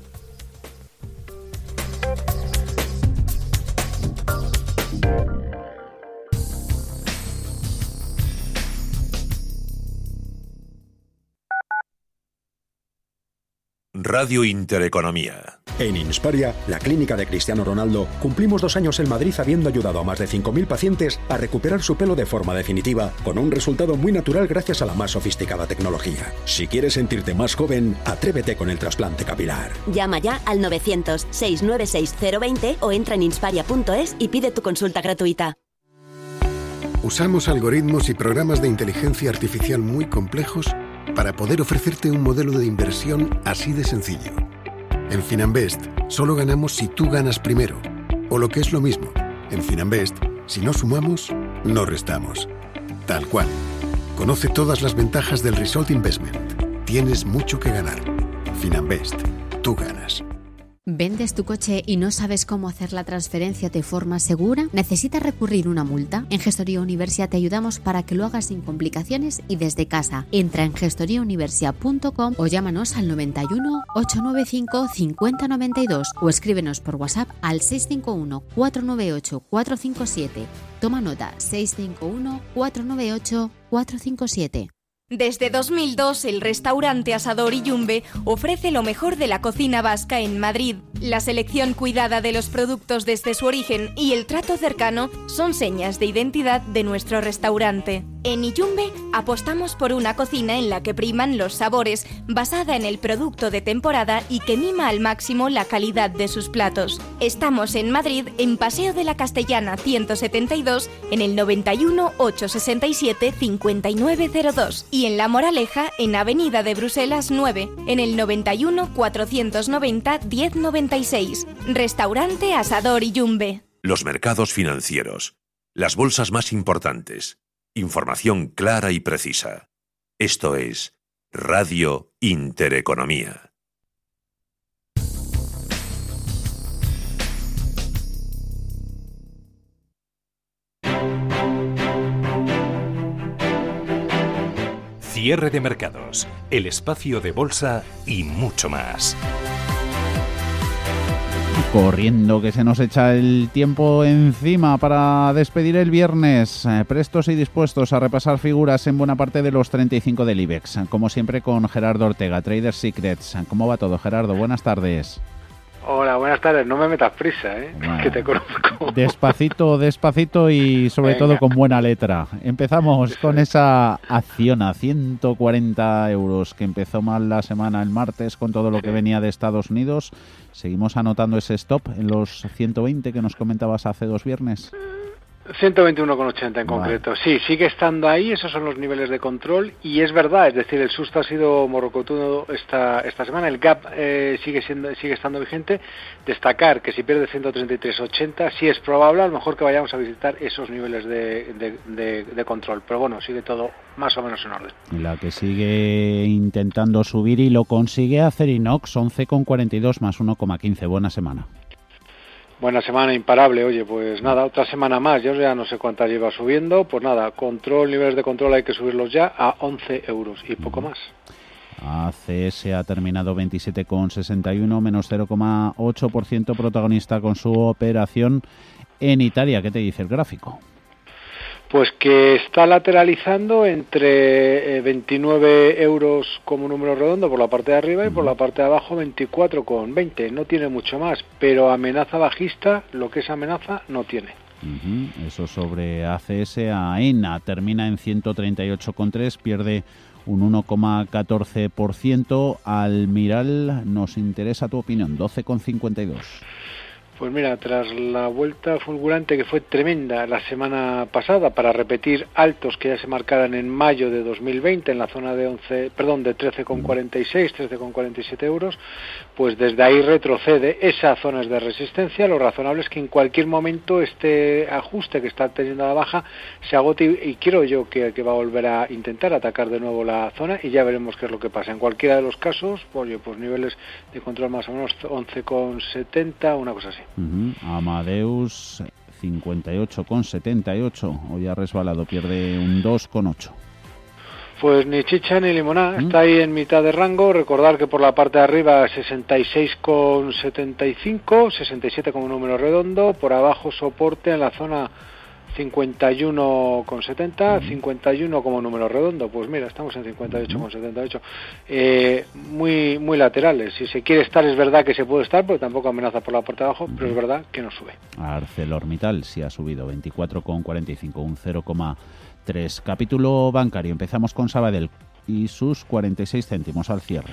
Radio Intereconomía. En Insparia, la clínica de Cristiano Ronaldo, cumplimos dos años en Madrid habiendo ayudado a más de 5.000 pacientes a recuperar su pelo de forma definitiva, con un resultado muy natural gracias a la más sofisticada tecnología. Si quieres sentirte más joven, atrévete con el trasplante capilar. Llama ya al 900-696-020 o entra en insparia.es y pide tu consulta gratuita. Usamos algoritmos y programas de inteligencia artificial muy complejos para poder ofrecerte un modelo de inversión así de sencillo. En Finanbest solo ganamos si tú ganas primero. O lo que es lo mismo, en Finanbest, si no sumamos, no restamos. Tal cual. Conoce todas las ventajas del Result Investment. Tienes mucho que ganar. Finanbest, tú ganas. ¿Vendes tu coche y no sabes cómo hacer la transferencia de forma segura? ¿Necesitas recurrir una multa? En Gestoría Universia te ayudamos para que lo hagas sin complicaciones y desde casa. Entra en gestoriauniversia.com o llámanos al 91 895 5092 o escríbenos por WhatsApp al 651 498 457. Toma nota 651 498 457. Desde 2002, el restaurante Asador Yumbe ofrece lo mejor de la cocina vasca en Madrid. La selección cuidada de los productos desde su origen y el trato cercano son señas de identidad de nuestro restaurante. En Iyumbe apostamos por una cocina en la que priman los sabores, basada en el producto de temporada y que mima al máximo la calidad de sus platos. Estamos en Madrid, en Paseo de la Castellana 172, en el 91 867 5902 y en La Moraleja, en Avenida de Bruselas 9, en el 91 490 1096. Restaurante Asador Iyumbe. Los mercados financieros. Las bolsas más importantes Información clara y precisa. Esto es Radio Intereconomía. Cierre de mercados, el espacio de bolsa y mucho más. Corriendo que se nos echa el tiempo encima para despedir el viernes, eh, prestos y dispuestos a repasar figuras en buena parte de los 35 del IBEX, como siempre con Gerardo Ortega, Trader Secrets. ¿Cómo va todo, Gerardo? Buenas tardes. Hola, buenas tardes. No me metas prisa, ¿eh? que te conozco. Despacito, despacito y sobre todo con buena letra. Empezamos con esa acción a 140 euros que empezó mal la semana el martes con todo lo que venía de Estados Unidos. Seguimos anotando ese stop en los 120 que nos comentabas hace dos viernes. 121,80 en concreto. Sí, sigue estando ahí, esos son los niveles de control y es verdad, es decir, el susto ha sido morrocotudo esta, esta semana, el gap eh, sigue, siendo, sigue estando vigente. Destacar que si pierde 133,80 sí es probable a lo mejor que vayamos a visitar esos niveles de, de, control, pero bueno, sigue todo más o menos en orden. La que sigue intentando subir y lo consigue hacer Inox, 11,42 más 1,15. Buena semana. Buena semana imparable, oye, pues nada, otra semana más, yo ya no sé cuántas lleva subiendo, pues nada, control, niveles de control hay que subirlos ya a 11 euros y poco más. ACS ha terminado 27,61 menos 0,8% protagonista con su operación en Italia. ¿Qué te dice el gráfico? Pues que está lateralizando entre 29 eh, euros como número redondo por la parte de arriba y por la parte de abajo 24,20. No tiene mucho más, pero amenaza bajista, lo que es amenaza, no tiene. Eso sobre ACS a ENA termina en 138,3, pierde un 1,14%. Al Miral nos interesa tu opinión, 12,52. Pues mira, tras la vuelta fulgurante que fue tremenda la semana pasada para repetir altos que ya se marcaran en mayo de 2020 en la zona de 11, perdón, de 13,46, 13,47 euros, pues desde ahí retrocede esas zonas de resistencia. Lo razonable es que en cualquier momento este ajuste que está teniendo a la baja se agote y, quiero yo que, va a volver a intentar atacar de nuevo la zona y ya veremos qué es lo que pasa. En cualquiera de los casos, oye, pues niveles de control más o menos 11,70, una cosa así. Amadeus 58,78. Hoy ha resbalado, pierde un 2,8. Pues ni chicha ni limonada, está ahí en mitad de rango. Recordar que por la parte de arriba 66,75, 67 como número redondo, por abajo soporte en la zona 51,70, 51 como número redondo. Pues mira, estamos en 58,78. Eh, muy, muy laterales. Si se quiere estar, es verdad que se puede estar, porque tampoco amenaza por la parte de abajo, pero es verdad que no sube. ArcelorMittal sí ha subido 24,45, un 0,3. Capítulo bancario. Empezamos con Sabadell y sus 46 céntimos al cierre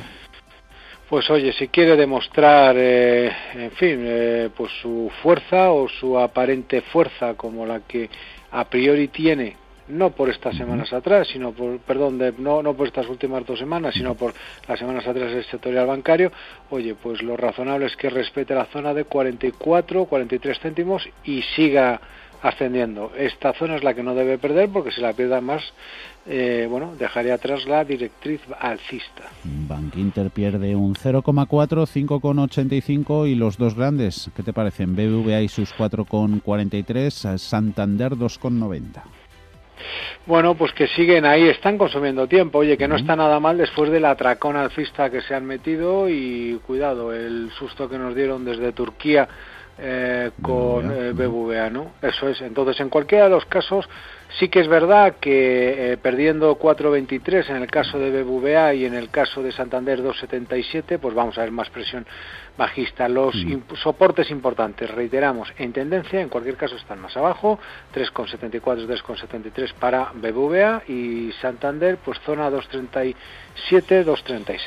pues oye, si quiere demostrar, eh, en fin, eh, pues su fuerza o su aparente fuerza como la que a priori tiene, no por estas semanas atrás, sino por, perdón, no, no por estas últimas dos semanas, sino por las semanas atrás del sectorial bancario, oye, pues lo razonable es que respete la zona de 44, 43 céntimos y siga ascendiendo. Esta zona es la que no debe perder porque si la pierda más, eh, bueno, dejaría atrás la directriz alcista. Bank Inter pierde un 0,4, 5,85 y los dos grandes, ¿qué te parecen? BBVA y sus 4,43, Santander 2,90. Bueno, pues que siguen ahí, están consumiendo tiempo. Oye, que no está nada mal después de la atracón alcista que se han metido y cuidado, el susto que nos dieron desde Turquía eh, con BBVA, ¿no? Eso es. Entonces, en cualquiera de los casos, sí que es verdad que eh, perdiendo 4.23 en el caso de BBVA y en el caso de Santander 2.77, pues vamos a ver más presión bajista. Los soportes importantes, reiteramos, en tendencia, en cualquier caso están más abajo, 3,74, 3,73 para BBVA y Santander, pues zona 2,37, 2,36.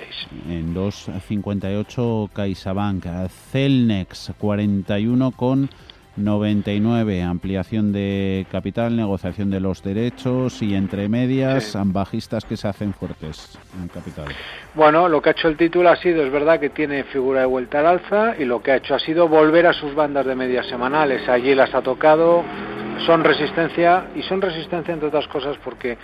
En 2,58 CaixaBank, Celnex 41 con 99, ampliación de capital, negociación de los derechos y entre medias, bajistas que se hacen fuertes en capital. Bueno, lo que ha hecho el título ha sido, es verdad que tiene figura de vuelta al alza y lo que ha hecho ha sido volver a sus bandas de medias semanales. Allí las ha tocado, son resistencia y son resistencia entre otras cosas porque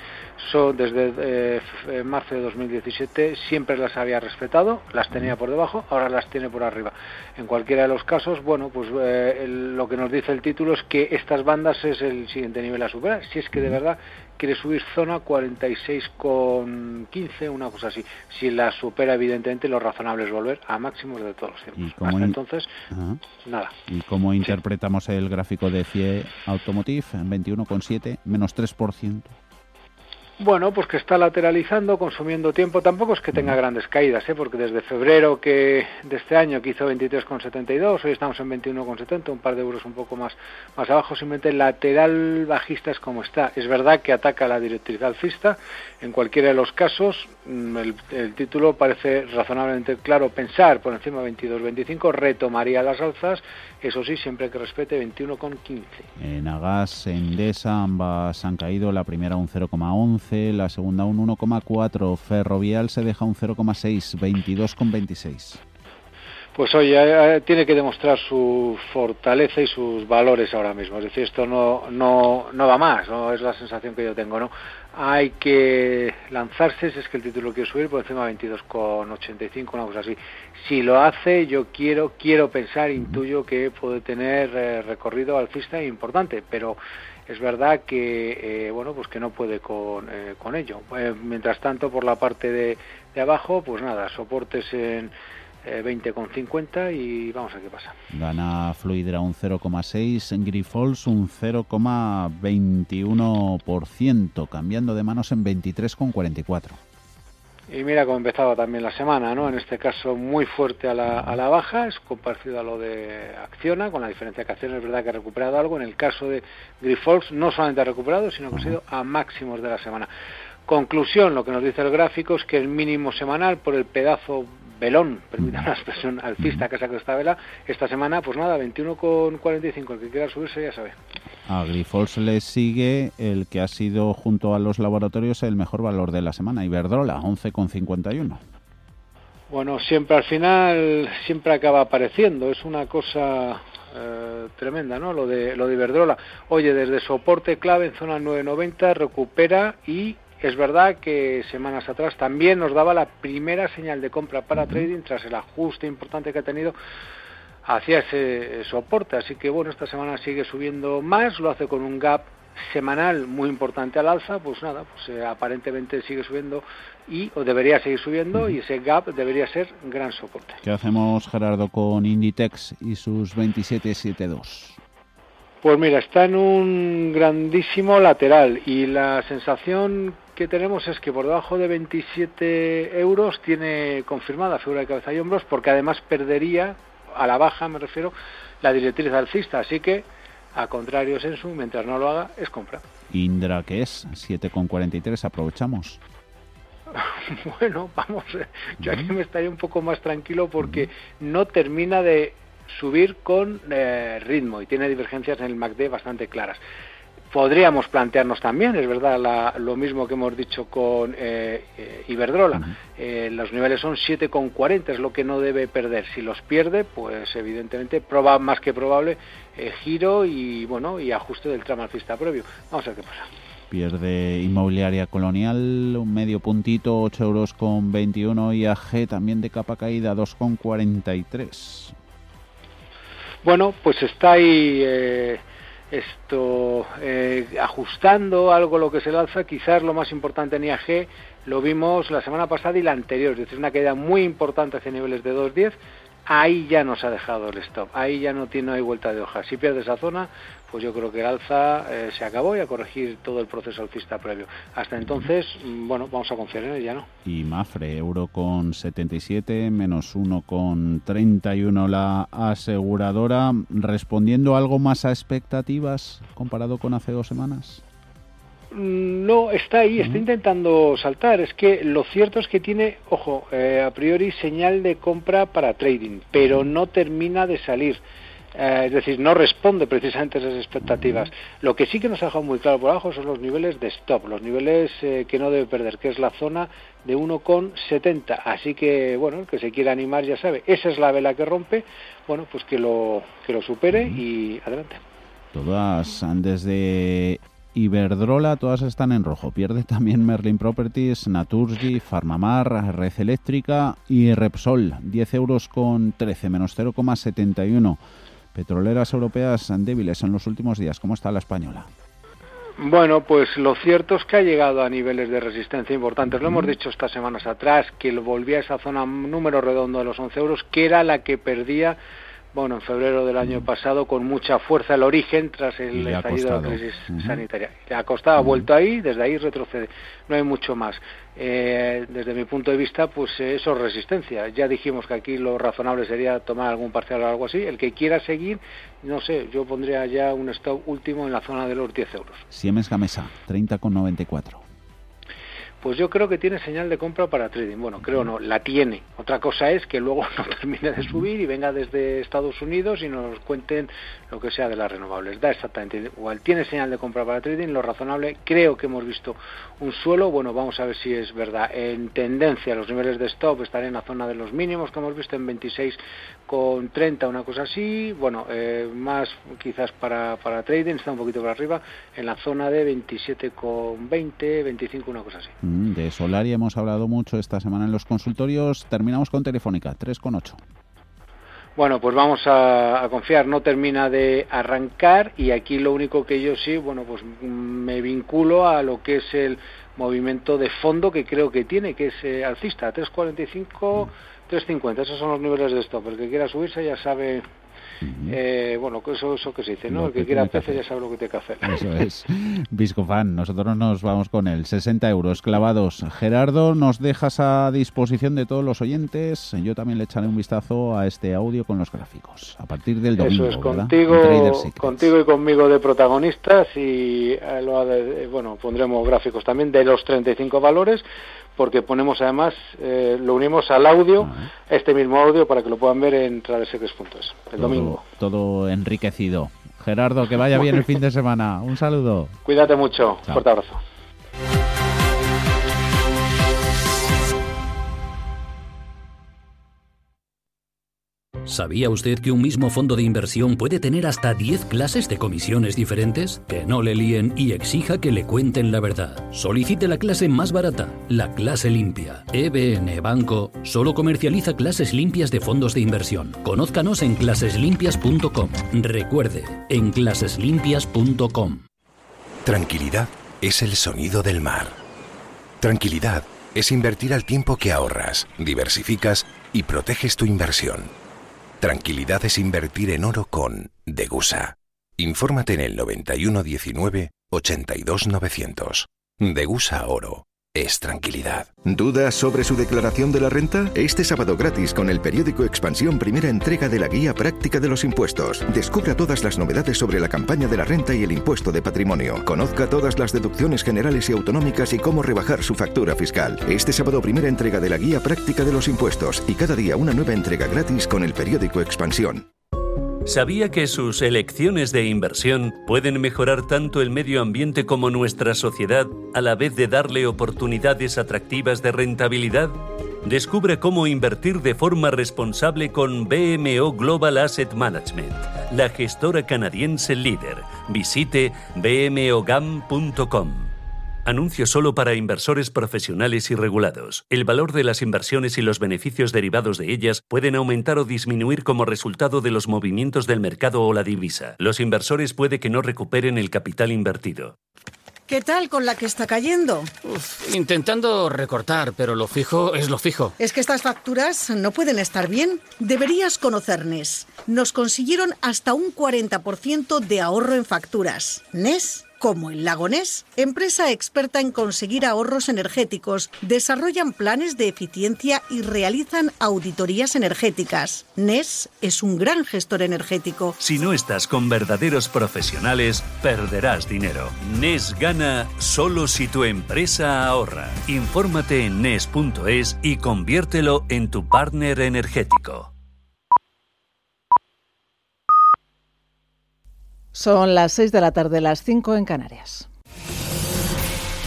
son desde eh, marzo de 2017 siempre las había respetado, las tenía por debajo, ahora las tiene por arriba. En cualquiera de los casos, bueno, pues eh, lo que nos dice el título es que estas bandas es el siguiente nivel a superar, si es que de verdad quiere subir zona 46,15, una cosa así. Si la supera, evidentemente, lo razonable es volver a máximos de todos los tiempos. Hasta entonces, nada. ¿Y cómo interpretamos el gráfico de CIE Automotive en 21,7, menos 3%? Bueno, pues que está lateralizando, consumiendo tiempo. Tampoco es que tenga grandes caídas, ¿eh? porque desde febrero que de este año que hizo 23,72, hoy estamos en 21,70, un par de euros un poco más, más abajo. Simplemente lateral bajista es como está. Es verdad que ataca la directriz alcista. En cualquiera de los casos, mm, el, título parece razonablemente claro. Pensar por encima de 22,25 retomaría las alzas. Eso sí, siempre que respete 21,15. En Agas, Endesa, ambas han caído. La primera un 0,11 la segunda un 1,4, Ferrovial se deja un 0,6, 22,26. Pues oye, tiene que demostrar su fortaleza y sus valores ahora mismo. Es decir, esto no, no, no va más, ¿no? es la sensación que yo tengo. ¿no? Hay que lanzarse, si es que el título quiere subir por encima de 22,85, una cosa así. Si lo hace, yo quiero, quiero pensar, intuyo que puede tener eh, recorrido alcista importante, pero es verdad que eh, bueno pues que no puede con, eh, con ello. Eh, mientras tanto por la parte de, de, abajo pues nada soportes en 20,50 y vamos a qué pasa. Gana Fluidra un 0,6 en Grifols un 0,21% cambiando de manos en 23,44 y mira cómo empezaba también la semana, ¿no? En este caso muy fuerte a la, baja, es compartido a lo de Acciona, con la diferencia que Acciona es verdad que ha recuperado algo. En el caso de Grifols no solamente ha recuperado, sino que ha sido a máximos de la semana. Conclusión, lo que nos dice el gráfico es que el mínimo semanal por el pedazo velón, permítame la expresión, alcista que saca esta vela, esta semana, pues nada, 21,45, el que quiera subirse ya sabe. A Grifols le sigue el que ha sido junto a los laboratorios el mejor valor de la semana, Iberdrola, 11,51. Bueno, siempre al final, siempre acaba apareciendo, es una cosa eh, tremenda, ¿no? Lo de, lo de Iberdrola. Oye, desde soporte clave en zona 990 recupera y es verdad que semanas atrás también nos daba la primera señal de compra para trading tras el ajuste importante que ha tenido hacia ese soporte. Así que bueno, esta semana sigue subiendo más, lo hace con un gap semanal muy importante al alza, pues nada, pues eh, aparentemente sigue subiendo y o debería seguir subiendo y ese gap debería ser gran soporte. ¿Qué hacemos Gerardo con Inditex y sus 2772? Pues mira, está en un grandísimo lateral y la sensación que tenemos es que por debajo de 27 euros tiene confirmada figura de cabeza y hombros porque además perdería, a la baja me refiero, la directriz alcista. Así que, a contrario Sensu, mientras no lo haga, es compra. Indra, que es 7,43, aprovechamos. bueno, vamos, yo aquí me estaría un poco más tranquilo porque no termina de subir con eh, ritmo y tiene divergencias en el MACD bastante claras. Podríamos plantearnos también, es verdad, lo mismo que hemos dicho con eh, eh, Iberdrola. los niveles son 7,40, es lo que no debe perder. Si los pierde, pues evidentemente proba, más que probable giro y bueno y ajuste del tramo alcista previo. Vamos a ver qué pasa. Pierde Inmobiliaria Colonial un medio puntito, 8 euros con 21 y AG también de capa caída 2,43. Bueno, pues está ahí eh, esto eh, ajustando algo lo que se alza. Quizás lo más importante en IAG lo vimos la semana pasada y la anterior, es decir, una caída muy importante hacia niveles de 2.10 ahí ya nos ha dejado el stop, ahí ya no tiene hay vuelta de hoja. Si pierde esa zona, pues yo creo que el alza eh, se acabó y a corregir todo el proceso alcista previo. Hasta entonces, mm, bueno, vamos a confiar en ella, ¿no? Y Mafre, euro con 77, menos 1 con 31 la aseguradora, respondiendo algo más a expectativas comparado con hace dos semanas. Mm, no, está ahí, está intentando saltar. Es que lo cierto es que tiene, ojo, eh, a priori señal de compra para trading, pero no termina de salir. Eh, es decir, no responde precisamente a esas expectativas. Lo que sí que nos ha dejado muy claro por abajo son los niveles de stop, los niveles eh, que no debe perder, que es la zona de 1,70. Así que, bueno, el que se quiera animar ya sabe, esa es la vela que rompe, bueno, pues que lo, que lo supere y adelante. Todas desde Iberdrola, todas están en rojo. Pierde también Merlin Properties, Naturgy, Farmamar, Red Eléctrica y Repsol. 10 euros con 13, menos 0,71. Petroleras europeas débiles en los últimos días. ¿Cómo está la española? Bueno, pues lo cierto es que ha llegado a niveles de resistencia importantes. Lo hemos dicho estas semanas atrás, que volvía a esa zona número redondo de los 11 euros, que era la que perdía bueno, en febrero del año pasado con mucha fuerza el origen tras el estallido de la crisis sanitaria. Le ha costado, ha vuelto ahí, desde ahí retrocede. No hay mucho más. Eh, desde mi punto de vista, pues eh, eso es resistencia. Ya dijimos que aquí lo razonable sería tomar algún parcial o algo así. El que quiera seguir, no sé, yo pondría ya un stop último en la zona de los 10 euros. Siemens Gamesa, 30,94 pues yo creo que tiene señal de compra para trading. Bueno, creo no, la tiene. Otra cosa es que luego no termine de subir y venga desde Estados Unidos y nos cuenten lo que sea de las renovables. Da exactamente igual. Tiene señal de compra para trading, lo razonable. Creo que hemos visto un suelo. Bueno, vamos a ver si es verdad. En tendencia, los niveles de stop están en la zona de los mínimos que hemos visto en 26 con 30, una cosa así. Bueno, eh, más quizás para, para trading, está un poquito por arriba, en la zona de 27 con 20, 25, una cosa así. Mm, de Solaria hemos hablado mucho esta semana en los consultorios. Terminamos con Telefónica, 3,8. Bueno, pues vamos a, confiar, no termina de arrancar y aquí lo único que yo sí, bueno, pues me vinculo a lo que es el movimiento de fondo que creo que tiene, que es eh, alcista, 3,45, 3,50, esos son los niveles de stop. El que quiera subirse ya sabe eh, bueno, eso, eso que se dice, ¿no? el que, quiera peces ya sabe lo que tiene que hacer. Eso es. Viscofan, nosotros nos vamos con él. 60 euros clavados. Gerardo, nos dejas a disposición de todos los oyentes. Yo también le echaré un vistazo a este audio con los gráficos. A partir del domingo, Eso es, contigo, contigo y conmigo de protagonistas y eh, lo, bueno, pondremos gráficos también de los 35 valores porque ponemos además, eh, lo unimos al audio, este mismo audio para que lo puedan ver en tradeseques.es el domingo. Todo enriquecido. Gerardo, que vaya bien el fin de semana. Un saludo. Cuídate mucho. Fuerte abrazo. ¿Sabía usted que un mismo fondo de inversión puede tener hasta 10 clases de comisiones diferentes? Que no le líen y exija que le cuenten la verdad. Solicite la clase más barata, la clase limpia. EBN Banco solo comercializa clases limpias de fondos de inversión. Conózcanos en claseslimpias.com. Recuerde, en claseslimpias.com. Tranquilidad es el sonido del mar. Tranquilidad es invertir al tiempo que ahorras, diversificas y proteges tu inversión. Tranquilidad es invertir en oro con Degusa. Infórmate en el 9119 82900. Degusa Oro es tranquilidad. ¿Dudas sobre su declaración de la renta? Este sábado gratis con el periódico Expansión primera entrega de la guía práctica de los impuestos. Descubra todas las novedades sobre la campaña de la renta y el impuesto de patrimonio. Conozca todas las deducciones generales y autonómicas y cómo rebajar su factura fiscal. Este sábado primera entrega de la guía práctica de los impuestos y cada día una nueva entrega gratis con el periódico Expansión. ¿Sabía que sus elecciones de inversión pueden mejorar tanto el medio ambiente como nuestra sociedad a la vez de darle oportunidades atractivas de rentabilidad? Descubre cómo invertir de forma responsable con BMO Global Asset Management, la gestora canadiense líder. Visite bmogam.com. Anuncio solo para inversores profesionales y regulados. El valor de las inversiones y los beneficios derivados de ellas pueden aumentar o disminuir como resultado de los movimientos del mercado o la divisa. Los inversores puede que no recuperen el capital invertido. ¿Qué tal con la que está cayendo? intentando recortar, pero lo fijo es lo fijo. Es que estas facturas no pueden estar bien. Deberías conocer NES. Nos consiguieron hasta un 40% de ahorro en facturas. NES como el Lago Ness, empresa experta en conseguir ahorros energéticos, desarrollan planes de eficiencia y realizan auditorías energéticas. NES es un gran gestor energético. Si no estás con verdaderos profesionales, perderás dinero. NES gana solo si tu empresa ahorra. Infórmate en NES.es y conviértelo en tu partner energético. Son las 6 de la tarde, las 5 en Canarias.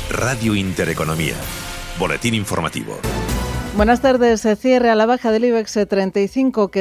Radio Intereconomía. Boletín informativo. Buenas tardes. Se cierre a la baja del IBEX 35 que